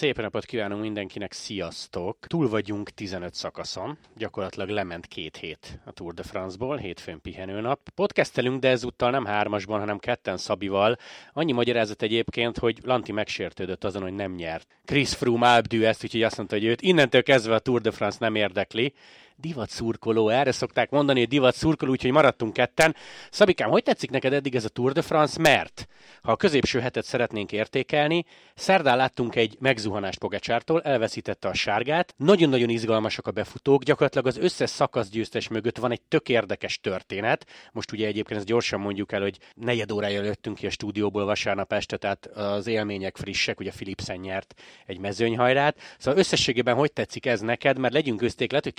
Szép napot kívánunk mindenkinek, sziasztok! Túl vagyunk 15 szakaszon, gyakorlatilag lement két hét a Tour de France-ból, hétfőn pihenőnap. Podcastelünk, de ezúttal nem hármasban, hanem ketten Szabival. Annyi magyarázat egyébként, hogy Lanti megsértődött azon, hogy nem nyert. Chris Froome Alpdű ezt, úgyhogy azt mondta, hogy őt innentől kezdve a Tour de France nem érdekli divat szurkoló, erre szokták mondani, hogy divat szurkoló, úgyhogy maradtunk ketten. Szabikám, hogy tetszik neked eddig ez a Tour de France? Mert ha a középső hetet szeretnénk értékelni, szerdán láttunk egy megzuhanást Pogacsártól, elveszítette a sárgát, nagyon-nagyon izgalmasak a befutók, gyakorlatilag az összes szakaszgyőztes mögött van egy tök érdekes történet. Most ugye egyébként ezt gyorsan mondjuk el, hogy negyed órája jöttünk ki a stúdióból vasárnap este, tehát az élmények frissek, ugye Philipsen nyert egy mezőnyhajrát. Szóval összességében hogy tetszik ez neked, mert legyünk közték, lehet, hogy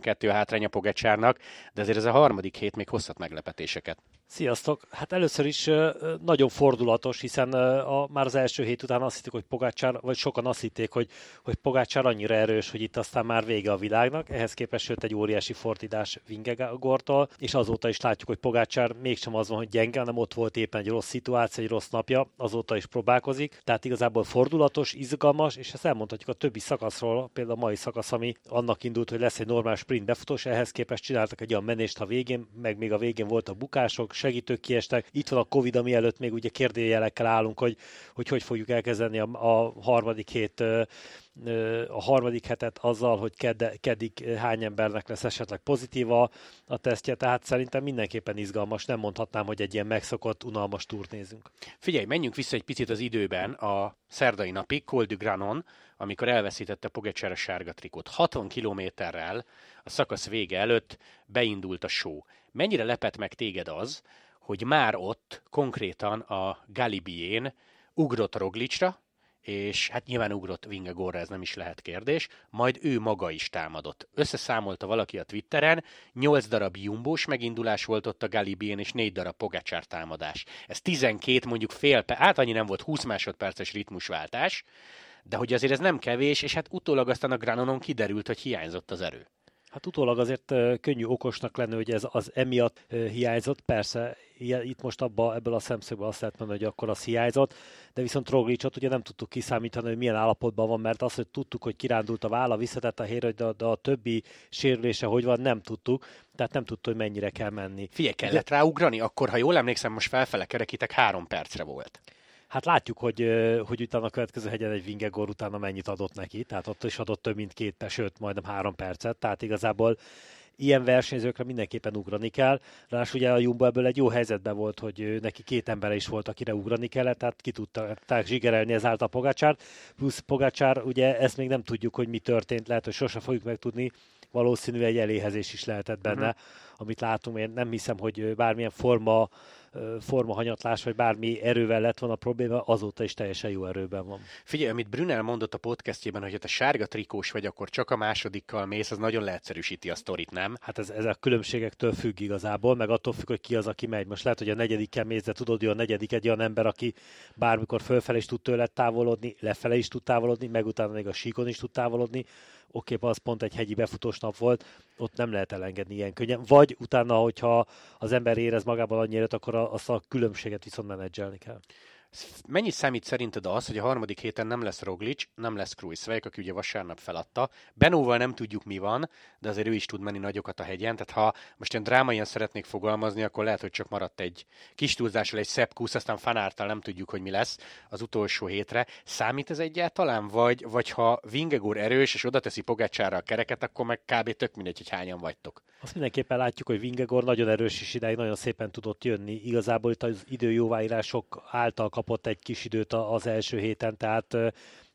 22 a hátránya Pogacsárnak, de azért ez a harmadik hét még hozhat meglepetéseket. Sziasztok! Hát először is nagyon fordulatos, hiszen a, már az első hét után azt hitték, hogy Pogácsár, vagy sokan azt hitték, hogy, hogy Pogácsár annyira erős, hogy itt aztán már vége a világnak. Ehhez képest jött egy óriási fordítás Vingegortól, és azóta is látjuk, hogy Pogácsár mégsem az van, hogy gyenge, hanem ott volt éppen egy rossz szituáció, egy rossz napja, azóta is próbálkozik. Tehát igazából fordulatos, izgalmas, és ezt elmondhatjuk a többi szakaszról, például a mai szakasz, ami annak indult, hogy lesz egy normál sprint befutós, ehhez képest csináltak egy olyan menést a végén, meg még a végén volt a bukások, segítők kiestek. Itt van a Covid, ami előtt még ugye kérdőjelekkel állunk, hogy hogy, hogy fogjuk elkezdeni a, a harmadik hét a harmadik hetet azzal, hogy kedd, keddig hány embernek lesz esetleg pozitíva a tesztje, tehát szerintem mindenképpen izgalmas, nem mondhatnám, hogy egy ilyen megszokott, unalmas túrt nézünk. Figyelj, menjünk vissza egy picit az időben a szerdai napig, Col du Granon, amikor elveszítette Pogacar a sárga trikot. 60 kilométerrel a szakasz vége előtt beindult a show. Mennyire lepett meg téged az, hogy már ott konkrétan a Galibién ugrott Roglicsra, és hát nyilván ugrott Vingegorra, ez nem is lehet kérdés, majd ő maga is támadott. Összeszámolta valaki a Twitteren, 8 darab jumbós megindulás volt ott a Galibien, és 4 darab Pogacsár támadás. Ez 12, mondjuk fél, hát annyi nem volt, 20 másodperces ritmusváltás, de hogy azért ez nem kevés, és hát utólag aztán a Granonon kiderült, hogy hiányzott az erő. Hát utólag azért könnyű okosnak lenni, hogy ez az emiatt hiányzott. Persze, itt most abba, ebből a szemszögből azt lehet mondani, hogy akkor az hiányzott, de viszont Roglicsot ugye nem tudtuk kiszámítani, hogy milyen állapotban van, mert azt, hogy tudtuk, hogy kirándult a válla, visszatett a hér, de, de a többi sérülése hogy van, nem tudtuk, tehát nem tudtuk, hogy mennyire kell menni. Figyelj, kellett de... ráugrani? Akkor, ha jól emlékszem, most felfele kerekítek, három percre volt. Hát látjuk, hogy, hogy utána a következő hegyen egy Vingegor utána mennyit adott neki, tehát ott is adott több mint két, sőt, majdnem három percet, tehát igazából ilyen versenyzőkre mindenképpen ugrani kell. Ráadásul ugye a Jumbo ebből egy jó helyzetben volt, hogy neki két embere is volt, akire ugrani kellett, tehát ki tudták zsigerelni ezáltal Pogácsárt. Plusz Pogácsár, ugye ezt még nem tudjuk, hogy mi történt, lehet, hogy sose fogjuk megtudni, valószínű egy eléhezés is lehetett benne, uh-huh. amit látunk. Én nem hiszem, hogy bármilyen forma formahanyatlás, vagy bármi erővel lett volna a probléma, azóta is teljesen jó erőben van. Figyelj, amit Brunel mondott a podcastjében, hogy ha te sárga trikós vagy, akkor csak a másodikkal mész, az nagyon leegyszerűsíti a sztorit, nem? Hát ez, ez a különbségektől függ igazából, meg attól függ, hogy ki az, aki megy. Most lehet, hogy a negyedikkel mész, de tudod, hogy a negyedik egy olyan ember, aki bármikor fölfelé is tud tőle távolodni, lefele is tud távolodni, meg utána még a síkon is tud távolodni oké, okay, az pont egy hegyi befutós nap volt, ott nem lehet elengedni ilyen könnyen. Vagy utána, hogyha az ember érez magában annyira, akkor azt a különbséget viszont menedzselni kell. Mennyit számít szerinted az, hogy a harmadik héten nem lesz Roglic, nem lesz Krujszvejk, aki ugye vasárnap feladta. Benóval nem tudjuk mi van, de azért ő is tud menni nagyokat a hegyen, tehát ha most ilyen drámaian szeretnék fogalmazni, akkor lehet, hogy csak maradt egy kis túlzással egy szebb kusz, aztán fanártal nem tudjuk, hogy mi lesz az utolsó hétre. Számít ez egyáltalán? Vagy, vagy ha Vingegor erős, és oda teszi Pogácsára a kereket, akkor meg kb. tök mindegy, hogy hányan vagytok. Azt mindenképpen látjuk, hogy Vingegor nagyon erős, és ideig nagyon szépen tudott jönni. Igazából itt az időjóváírások által kapott egy kis időt az első héten, tehát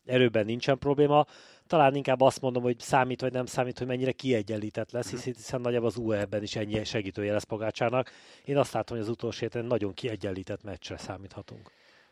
erőben nincsen probléma. Talán inkább azt mondom, hogy számít vagy nem számít, hogy mennyire kiegyenlített lesz, hiszen, hiszen nagyjából az UE-ben is ennyi segítője lesz Pogácsának. Én azt látom, hogy az utolsó héten nagyon kiegyenlített meccsre számíthatunk.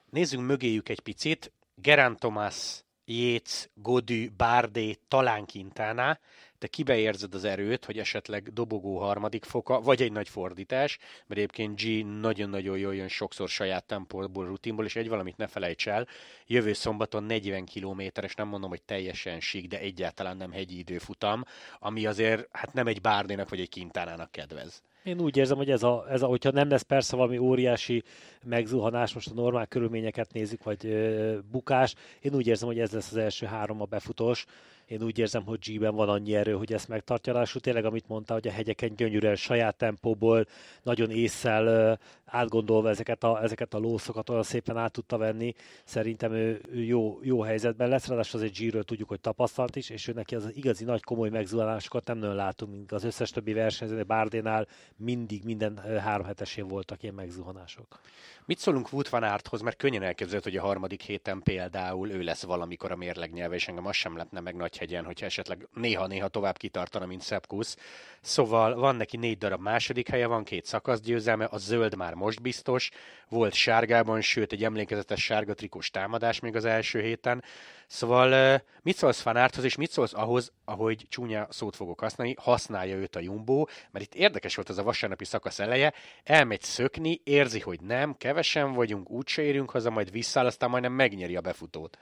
Nézzünk mögéjük egy picit. Gerán Thomas, Jéz, Godű, Bárdé, talán Quintana. Te kibe érzed az erőt, hogy esetleg dobogó harmadik foka, vagy egy nagy fordítás, mert egyébként G nagyon-nagyon jól jön sokszor saját tempóból, rutinból, és egy valamit ne felejts el, jövő szombaton 40 kilométeres, nem mondom, hogy teljesen sík, de egyáltalán nem hegyi időfutam, ami azért hát nem egy Bárnénak vagy egy Kintánának kedvez. Én úgy érzem, hogy ez a, ez a, hogyha nem lesz persze valami óriási megzuhanás, most a normál körülményeket nézzük, vagy ö, bukás, én úgy érzem, hogy ez lesz az első három a befutós, én úgy érzem, hogy G-ben van annyi erő, hogy ezt megtartja. Lássuk tényleg, amit mondta, hogy a hegyeken gyönyörűen saját tempóból, nagyon észszel átgondolva ezeket a, ezeket a lószokat olyan szépen át tudta venni. Szerintem ő, jó, jó helyzetben lesz, ráadásul azért G-ről tudjuk, hogy tapasztalt is, és ő neki az igazi nagy komoly megzullanásokat nem nagyon látunk, mint az összes többi versenyzőnél, Bárdénál mindig minden három hetesén voltak ilyen megzuhanások. Mit szólunk Wout van Aerthoz, mert könnyen elképzelhető, hogy a harmadik héten például ő lesz valamikor a mérlegnyelve, és engem az sem lepne meg nagy hegyen, hogyha esetleg néha-néha tovább kitartana, mint Szepkusz. Szóval van neki négy darab második helye, van két szakaszgyőzelme, a zöld már most biztos, volt sárgában, sőt egy emlékezetes sárga trikós támadás még az első héten. Szóval mit szólsz Fanárthoz, és mit szólsz ahhoz, ahogy csúnya szót fogok használni, használja őt a Jumbo, mert itt érdekes volt az a vasárnapi szakasz eleje, elmegy szökni, érzi, hogy nem, kevesen vagyunk, úgyse érünk haza, majd visszáll, aztán majdnem megnyeri a befutót.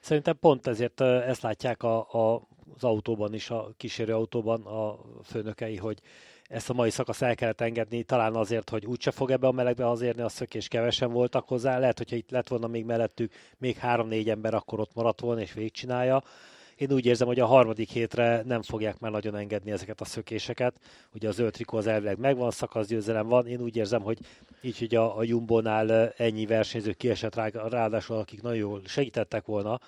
Szerintem pont ezért ezt látják a, a, az autóban is, a kísérő autóban a főnökei, hogy ezt a mai szakasz el kellett engedni, talán azért, hogy úgyse fog ebbe a melegbe hazérni a szökés, kevesen voltak hozzá. Lehet, hogyha itt lett volna még mellettük még három-négy ember, akkor ott maradt volna és végigcsinálja. Én úgy érzem, hogy a harmadik hétre nem fogják már nagyon engedni ezeket a szökéseket. Ugye az zöld trikó az elvileg megvan, szakaszgyőzelem van. Én úgy érzem, hogy így, hogy a, a Jumbo-nál ennyi versenyző kiesett rá, ráadásul, akik nagyon jól segítettek volna,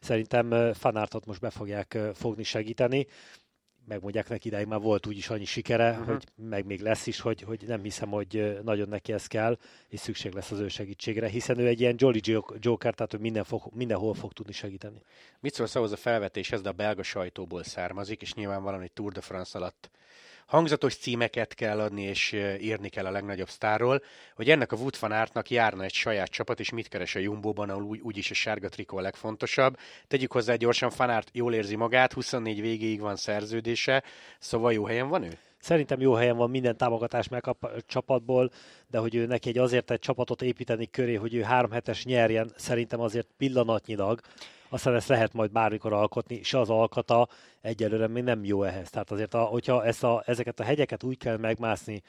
szerintem Fanártot most be fogják fogni segíteni megmondják neki, idáig már volt úgyis annyi sikere, uh-huh. hogy meg még lesz is, hogy, hogy nem hiszem, hogy nagyon neki ez kell, és szükség lesz az ő segítségre, hiszen ő egy ilyen Jolly Joker, tehát ő minden fog, mindenhol fog tudni segíteni. Mit szólsz ahhoz a felvetéshez, de a belga sajtóból származik, és nyilvánvalóan egy Tour de France alatt hangzatos címeket kell adni, és írni kell a legnagyobb sztárról, hogy ennek a Wood van Aertnak járna egy saját csapat, és mit keres a Jumbo-ban, ahol úgy, úgyis a sárga trikó a legfontosabb. Tegyük hozzá gyorsan, Fanart jól érzi magát, 24 végéig van szerződése, szóval jó helyen van ő? Szerintem jó helyen van, minden támogatás megkap a csapatból, de hogy ő neki egy azért egy csapatot építeni köré, hogy ő három hetes nyerjen, szerintem azért pillanatnyilag aztán ezt lehet majd bármikor alkotni, és az alkata egyelőre még nem jó ehhez. Tehát azért, a, hogyha ezt a, ezeket a hegyeket úgy kell megmászni,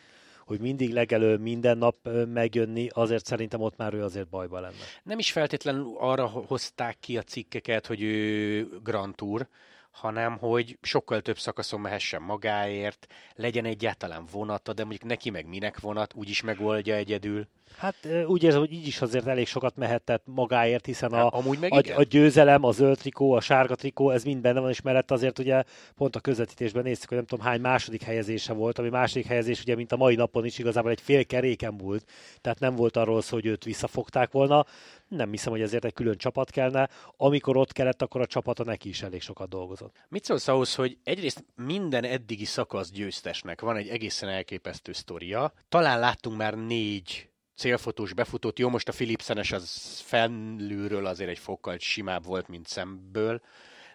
hogy mindig legelő minden nap megjönni, azért szerintem ott már ő azért bajba lenne. Nem is feltétlenül arra hozták ki a cikkeket, hogy ő Grand Tour, hanem hogy sokkal több szakaszon mehessen magáért, legyen egyáltalán vonata, de mondjuk neki meg minek vonat, úgyis megoldja egyedül. Hát úgy érzem, hogy így is azért elég sokat mehetett magáért, hiszen a, Amúgy meg a, a győzelem, a zöld trikó, a sárga trikó, ez mind benne van, és mellett azért ugye pont a közvetítésben néztük, hogy nem tudom hány második helyezése volt, ami második helyezés ugye, mint a mai napon is igazából egy fél keréken volt, tehát nem volt arról szó, hogy őt visszafogták volna. Nem hiszem, hogy ezért egy külön csapat kellene. Amikor ott kellett, akkor a csapata neki is elég sokat dolgozott. Mit szólsz ahhoz, hogy egyrészt minden eddigi szakasz győztesnek van egy egészen elképesztő sztoria. Talán láttunk már négy célfotós befutót. Jó, most a Philipsenes az felülről azért egy fokkal simább volt, mint szemből,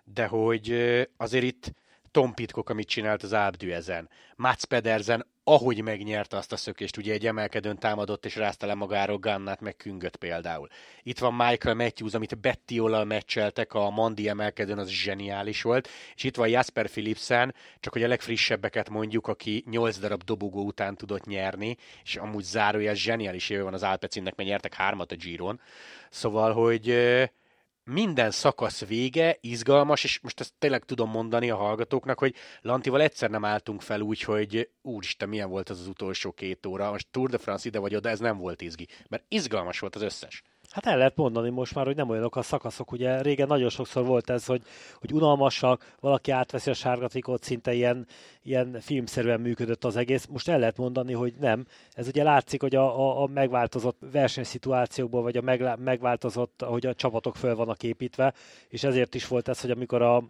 de hogy azért itt Tom Pitcock, amit csinált az Ábdű ezen. Mats Pedersen, ahogy megnyerte azt a szökést, ugye egy emelkedőn támadott és rázta le magáról Gannát, meg Küngöt például. Itt van Michael Matthews, amit Betty-ollal meccseltek, a Mandi emelkedőn, az zseniális volt, és itt van Jasper Philipsen, csak hogy a legfrissebbeket mondjuk, aki 8 darab dobogó után tudott nyerni, és amúgy zárója zseniális éve van az Alpecinnek, mert nyertek hármat a Giron. Szóval, hogy minden szakasz vége, izgalmas, és most ezt tényleg tudom mondani a hallgatóknak, hogy Lantival egyszer nem álltunk fel úgy, hogy úristen, milyen volt az az utolsó két óra, most Tour de France ide vagy oda, ez nem volt izgi, mert izgalmas volt az összes. Hát el lehet mondani most már, hogy nem olyanok a szakaszok. Ugye régen nagyon sokszor volt ez, hogy, hogy unalmasak, valaki átveszi a sárga trikót, szinte ilyen, ilyen filmszerűen működött az egész. Most el lehet mondani, hogy nem. Ez ugye látszik, hogy a, a, a megváltozott versenyszituációkból, vagy a megváltozott, hogy a csapatok föl vannak építve, és ezért is volt ez, hogy amikor a,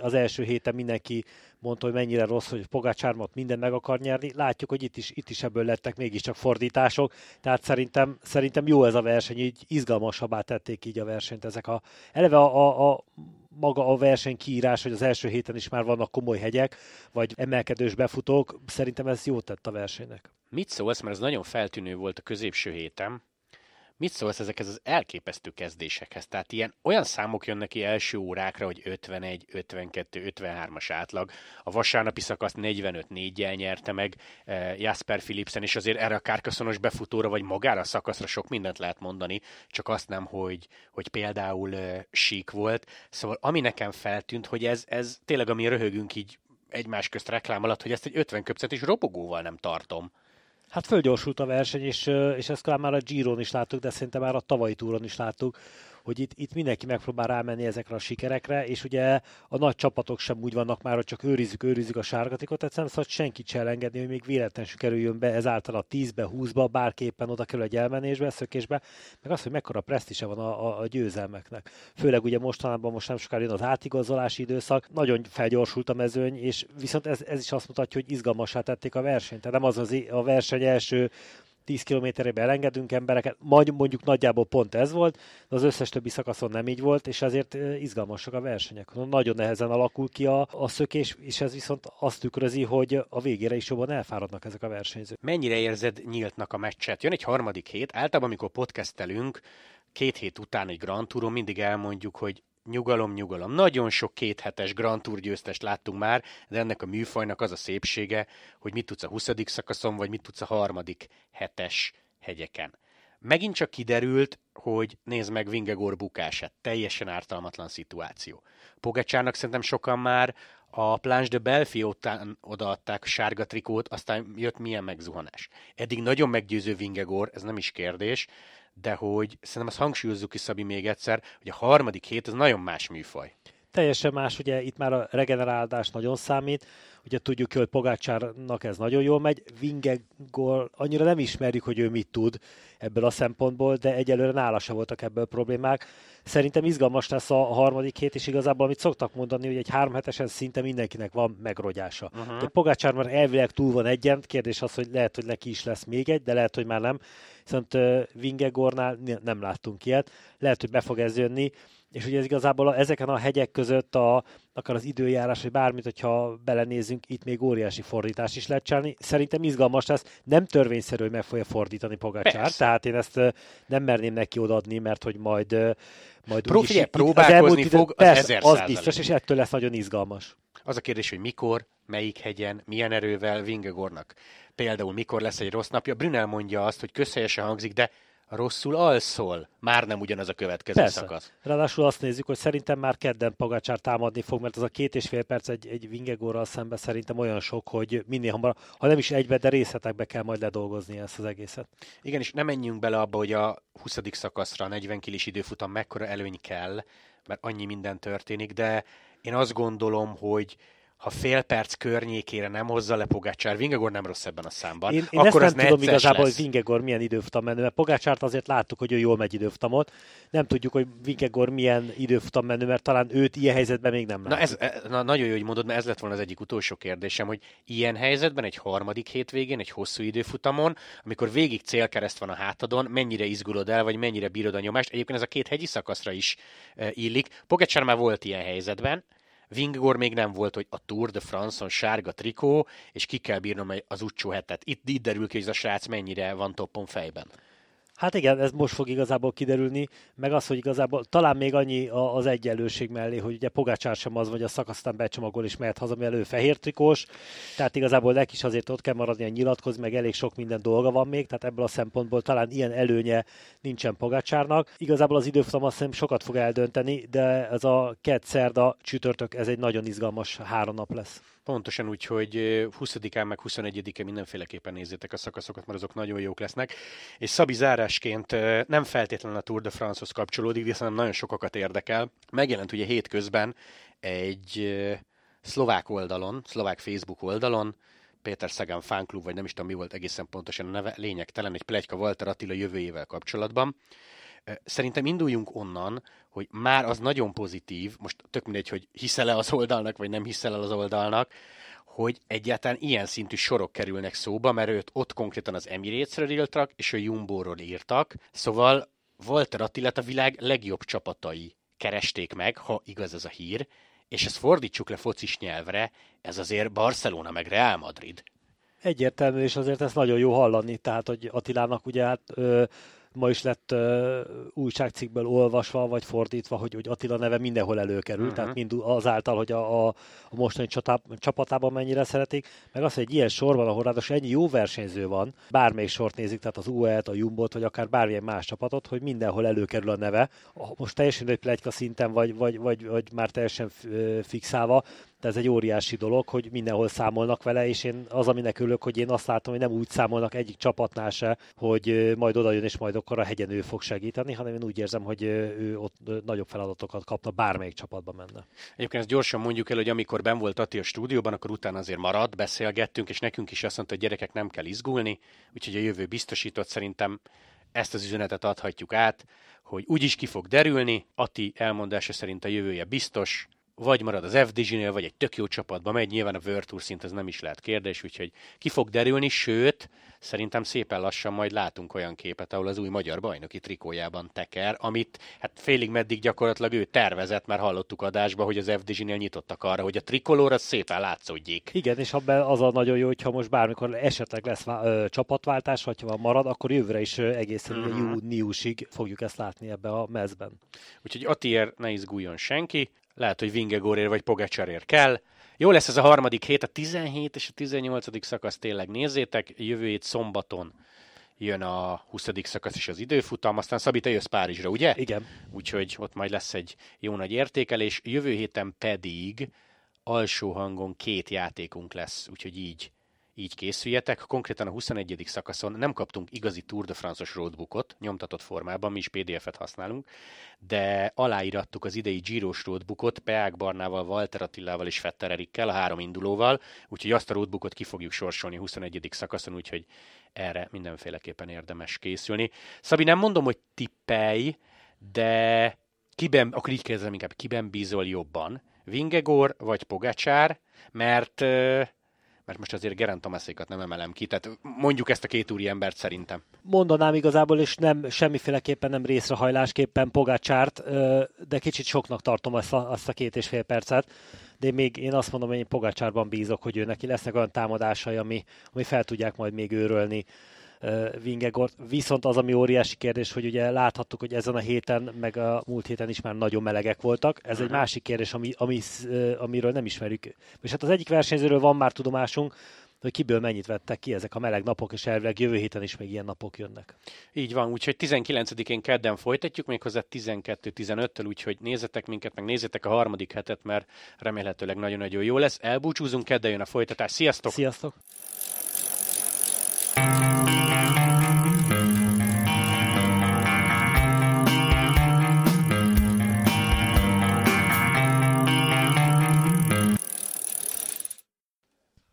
az első héten mindenki mondta, hogy mennyire rossz, hogy Pogácsármat minden meg akar nyerni. Látjuk, hogy itt is, itt is ebből lettek mégiscsak fordítások, tehát szerintem, szerintem jó ez a verseny, így izgalmasabbá tették így a versenyt ezek a... Eleve a, a, a maga a verseny kiírás, hogy az első héten is már vannak komoly hegyek, vagy emelkedős befutók, szerintem ez jót tett a versenynek. Mit szólsz, mert ez nagyon feltűnő volt a középső héten, Mit szólsz ezekhez az elképesztő kezdésekhez? Tehát ilyen olyan számok jönnek ki első órákra, hogy 51, 52, 53-as átlag. A vasárnapi szakaszt 45 4 jel nyerte meg eh, Jasper Philipsen, és azért erre a kárkaszonos befutóra, vagy magára a szakaszra sok mindent lehet mondani, csak azt nem, hogy, hogy például eh, sík volt. Szóval ami nekem feltűnt, hogy ez, ez tényleg, ami röhögünk így egymás közt reklám alatt, hogy ezt egy 50 köpcet is robogóval nem tartom. Hát fölgyorsult a verseny, és, és ezt már a Giron is láttuk, de szerintem már a tavalyi túron is láttuk, hogy itt, itt mindenki megpróbál rámenni ezekre a sikerekre, és ugye a nagy csapatok sem úgy vannak már, hogy csak őrizzük, őrizzük a sárgatikot, egyszerűen szóval senkit sem engedni, hogy még véletlenül kerüljön be ezáltal a 10-be, 20-ba, bárképpen oda kerül egy elmenésbe, szökésbe, meg az, hogy mekkora presztise van a, a, a győzelmeknek. Főleg ugye mostanában most nem sokára jön az átigazolási időszak, nagyon felgyorsult a mezőny, és viszont ez, ez is azt mutatja, hogy izgalmasá tették a versenyt. Tehát nem az, az a verseny első 10 kilométerébe elengedünk embereket, majd mondjuk nagyjából pont ez volt, de az összes többi szakaszon nem így volt, és ezért izgalmasak a versenyek. Nagyon nehezen alakul ki a, a szökés, és ez viszont azt tükrözi, hogy a végére is jobban elfáradnak ezek a versenyzők. Mennyire érzed nyíltnak a meccset? Jön egy harmadik hét, általában amikor podcastelünk, két hét után egy Grand Touron mindig elmondjuk, hogy nyugalom, nyugalom. Nagyon sok kéthetes Grand Tour győztest láttunk már, de ennek a műfajnak az a szépsége, hogy mit tudsz a 20. szakaszon, vagy mit tudsz a harmadik hetes hegyeken. Megint csak kiderült, hogy nézd meg Vingegor bukását. Teljesen ártalmatlan szituáció. Pogacsának szerintem sokan már a Planche de Belfi után odaadták a sárga trikót, aztán jött milyen megzuhanás. Eddig nagyon meggyőző Vingegor, ez nem is kérdés, de hogy szerintem azt hangsúlyozzuk ki, Szabi, még egyszer, hogy a harmadik hét az nagyon más műfaj. Teljesen más, ugye itt már a regenerálás nagyon számít, ugye tudjuk, hogy Pogácsárnak ez nagyon jól megy, Vingegor annyira nem ismerjük, hogy ő mit tud ebből a szempontból, de egyelőre nála se voltak ebből problémák. Szerintem izgalmas lesz a harmadik hét, és igazából amit szoktak mondani, hogy egy három hetesen szinte mindenkinek van megrogyása. Uh-huh. De Pogácsár már elvileg túl van egyen, kérdés az, hogy lehet, hogy neki is lesz még egy, de lehet, hogy már nem. Viszont uh, Vingegornál nem láttunk ilyet. Lehet, hogy be fog ez jönni és ugye ez igazából a, ezeken a hegyek között a, akár az időjárás, vagy bármit, hogyha belenézünk, itt még óriási fordítás is lehet csinálni. Szerintem izgalmas lesz, nem törvényszerű, hogy meg fogja fordítani Pogacsár, tehát én ezt nem merném neki odaadni, mert hogy majd majd Pro, úgyis, próbálkozni itt, fog az persze, ezer az biztos, és ettől lesz nagyon izgalmas. Az a kérdés, hogy mikor, melyik hegyen, milyen erővel Vingegornak. Például mikor lesz egy rossz napja. Brunel mondja azt, hogy közhelyesen hangzik, de rosszul alszol, már nem ugyanaz a következő Persze. szakasz. Ráadásul azt nézzük, hogy szerintem már kedden Pagácsár támadni fog, mert az a két és fél perc egy, egy Vingegorral szembe szerintem olyan sok, hogy minél hamarabb, ha nem is egybe, de részletekbe kell majd ledolgozni ezt az egészet. Igen, és nem menjünk bele abba, hogy a 20. szakaszra a 40 kilis időfutam mekkora előny kell, mert annyi minden történik, de én azt gondolom, hogy ha fél perc környékére nem hozza le Pogácsár, Vingegor nem rossz ebben a számban. Én, én akkor ezt nem tudom igazából, lesz. hogy Vingegor milyen időfutam menő, mert Pogácsárt azért láttuk, hogy ő jól megy időfutamot. Nem tudjuk, hogy Vingegor milyen időfutam menő, mert talán őt ilyen helyzetben még nem látjuk. Na, ez, e, na nagyon jó, hogy mondod, mert ez lett volna az egyik utolsó kérdésem, hogy ilyen helyzetben egy harmadik hétvégén, egy hosszú időfutamon, amikor végig célkereszt van a hátadon, mennyire izgulod el, vagy mennyire bírod a nyomást. Egyébként ez a két hegyi szakaszra is e, illik. Pogácsár már volt ilyen helyzetben, Vingor még nem volt, hogy a Tour de France-on sárga trikó, és ki kell bírnom az utcsó hetet. Itt, itt derül ki, hogy ez a srác mennyire van toppon fejben. Hát igen, ez most fog igazából kiderülni, meg az, hogy igazából talán még annyi az egyenlőség mellé, hogy ugye Pogácsár sem az, vagy a szakasztán becsomagol és mehet haza, elő fehér trikós, tehát igazából neki is azért ott kell maradni a nyilatkozni, meg elég sok minden dolga van még, tehát ebből a szempontból talán ilyen előnye nincsen Pogácsárnak. Igazából az időfutam azt hiszem sokat fog eldönteni, de ez a kett szerda csütörtök, ez egy nagyon izgalmas három nap lesz. Pontosan úgy, hogy 20-án meg 21-én mindenféleképpen nézzétek a szakaszokat, mert azok nagyon jók lesznek. És Szabi zárásként nem feltétlenül a Tour de France-hoz kapcsolódik, viszont nagyon sokakat érdekel. Megjelent ugye hétközben egy szlovák oldalon, szlovák Facebook oldalon, Péter Szegán fánklub, vagy nem is tudom mi volt egészen pontosan a neve, lényegtelen, egy plegyka Walter Attila jövőjével kapcsolatban. Szerintem induljunk onnan, hogy már az nagyon pozitív, most tök mindegy, hogy hiszel-e az oldalnak, vagy nem hiszel el az oldalnak, hogy egyáltalán ilyen szintű sorok kerülnek szóba, mert őt ott konkrétan az Emirates-ről írtak, és a Jumbo-ról írtak, szóval Walter Attilát a világ legjobb csapatai keresték meg, ha igaz ez a hír, és ezt fordítsuk le focis nyelvre, ez azért Barcelona meg Real Madrid. Egyértelmű, és azért ezt nagyon jó hallani, tehát hogy Attilának ugye hát ö, ma is lett uh, újságcikkből olvasva, vagy fordítva, hogy, hogy Attila neve mindenhol előkerül, uh-huh. tehát mind azáltal, hogy a, a, a mostani csatá, csapatában mennyire szeretik, meg az, hogy egy ilyen sorban, ahol ráadásul ennyi jó versenyző van, bármelyik sort nézik, tehát az UE-t, a Jumbo-t, vagy akár bármilyen más csapatot, hogy mindenhol előkerül a neve. Most teljesen egy plegyka szinten, vagy, vagy, vagy, vagy már teljesen fixálva, de ez egy óriási dolog, hogy mindenhol számolnak vele, és én az, aminek örülök, hogy én azt látom, hogy nem úgy számolnak egyik csapatnál se, hogy majd oda jön, és majd akkor a hegyen ő fog segíteni, hanem én úgy érzem, hogy ő ott nagyobb feladatokat kapna, bármelyik csapatba menne. Egyébként ezt gyorsan mondjuk el, hogy amikor ben volt Ati a stúdióban, akkor utána azért maradt, beszélgettünk, és nekünk is azt mondta, hogy gyerekek nem kell izgulni, úgyhogy a jövő biztosított szerintem ezt az üzenetet adhatjuk át, hogy úgyis ki fog derülni, Ati elmondása szerint a jövője biztos, vagy marad az FDG-nél, vagy egy tök jó csapatba megy, nyilván a World Tour szint ez nem is lehet kérdés, úgyhogy ki fog derülni, sőt, szerintem szépen lassan majd látunk olyan képet, ahol az új magyar bajnoki trikójában teker, amit hát félig meddig gyakorlatilag ő tervezett, mert hallottuk adásba, hogy az FDG-nél nyitottak arra, hogy a trikolóra az szépen látszódjék. Igen, és abban az a nagyon jó, hogyha most bármikor esetleg lesz ö, csapatváltás, vagy ha marad, akkor jövőre is egészen mm-hmm. júniusig fogjuk ezt látni ebbe a mezben. Úgyhogy Atier ne izguljon senki, lehet, hogy Vingegorér vagy Pogacsarér kell. Jó lesz ez a harmadik hét, a 17 és a 18. szakasz tényleg nézzétek, jövő hét szombaton jön a 20. szakasz is az időfutam, aztán Szabi, te jössz Párizsra, ugye? Igen. Úgyhogy ott majd lesz egy jó nagy értékelés, jövő héten pedig alsó hangon két játékunk lesz, úgyhogy így így készüljetek. Konkrétan a 21. szakaszon nem kaptunk igazi Tour de France-os roadbookot, nyomtatott formában, mi is PDF-et használunk, de aláírattuk az idei Giros roadbookot Peák Barnával, Walter Attilával és Fetter Erikkel, a három indulóval, úgyhogy azt a roadbookot ki fogjuk sorsolni a 21. szakaszon, úgyhogy erre mindenféleképpen érdemes készülni. Szabi, nem mondom, hogy tippelj, de kiben, akkor így kérdezem inkább, kiben bízol jobban? Vingegor vagy Pogacsár? Mert mert most azért Gerant Tomaszékat nem emelem ki, tehát mondjuk ezt a két úri embert szerintem. Mondanám igazából, és nem semmiféleképpen nem részrehajlásképpen Pogácsárt, de kicsit soknak tartom azt a, azt a két és fél percet, de még én azt mondom, hogy én Pogácsárban bízok, hogy ő neki lesznek olyan támadásai, ami, ami fel tudják majd még őrölni Vingegort. Viszont az, ami óriási kérdés, hogy ugye láthattuk, hogy ezen a héten, meg a múlt héten is már nagyon melegek voltak. Ez egy mhm. másik kérdés, ami, ami, amiről nem ismerjük. És hát az egyik versenyzőről van már tudomásunk, hogy kiből mennyit vettek ki ezek a meleg napok, és elvileg jövő héten is még ilyen napok jönnek. Így van, úgyhogy 19-én kedden folytatjuk, méghozzá 12-15-től, úgyhogy nézzetek minket, meg nézzetek a harmadik hetet, mert remélhetőleg nagyon-nagyon jó lesz. Elbúcsúzunk, kedden jön a folytatás. Sziasztok! Sziasztok! Música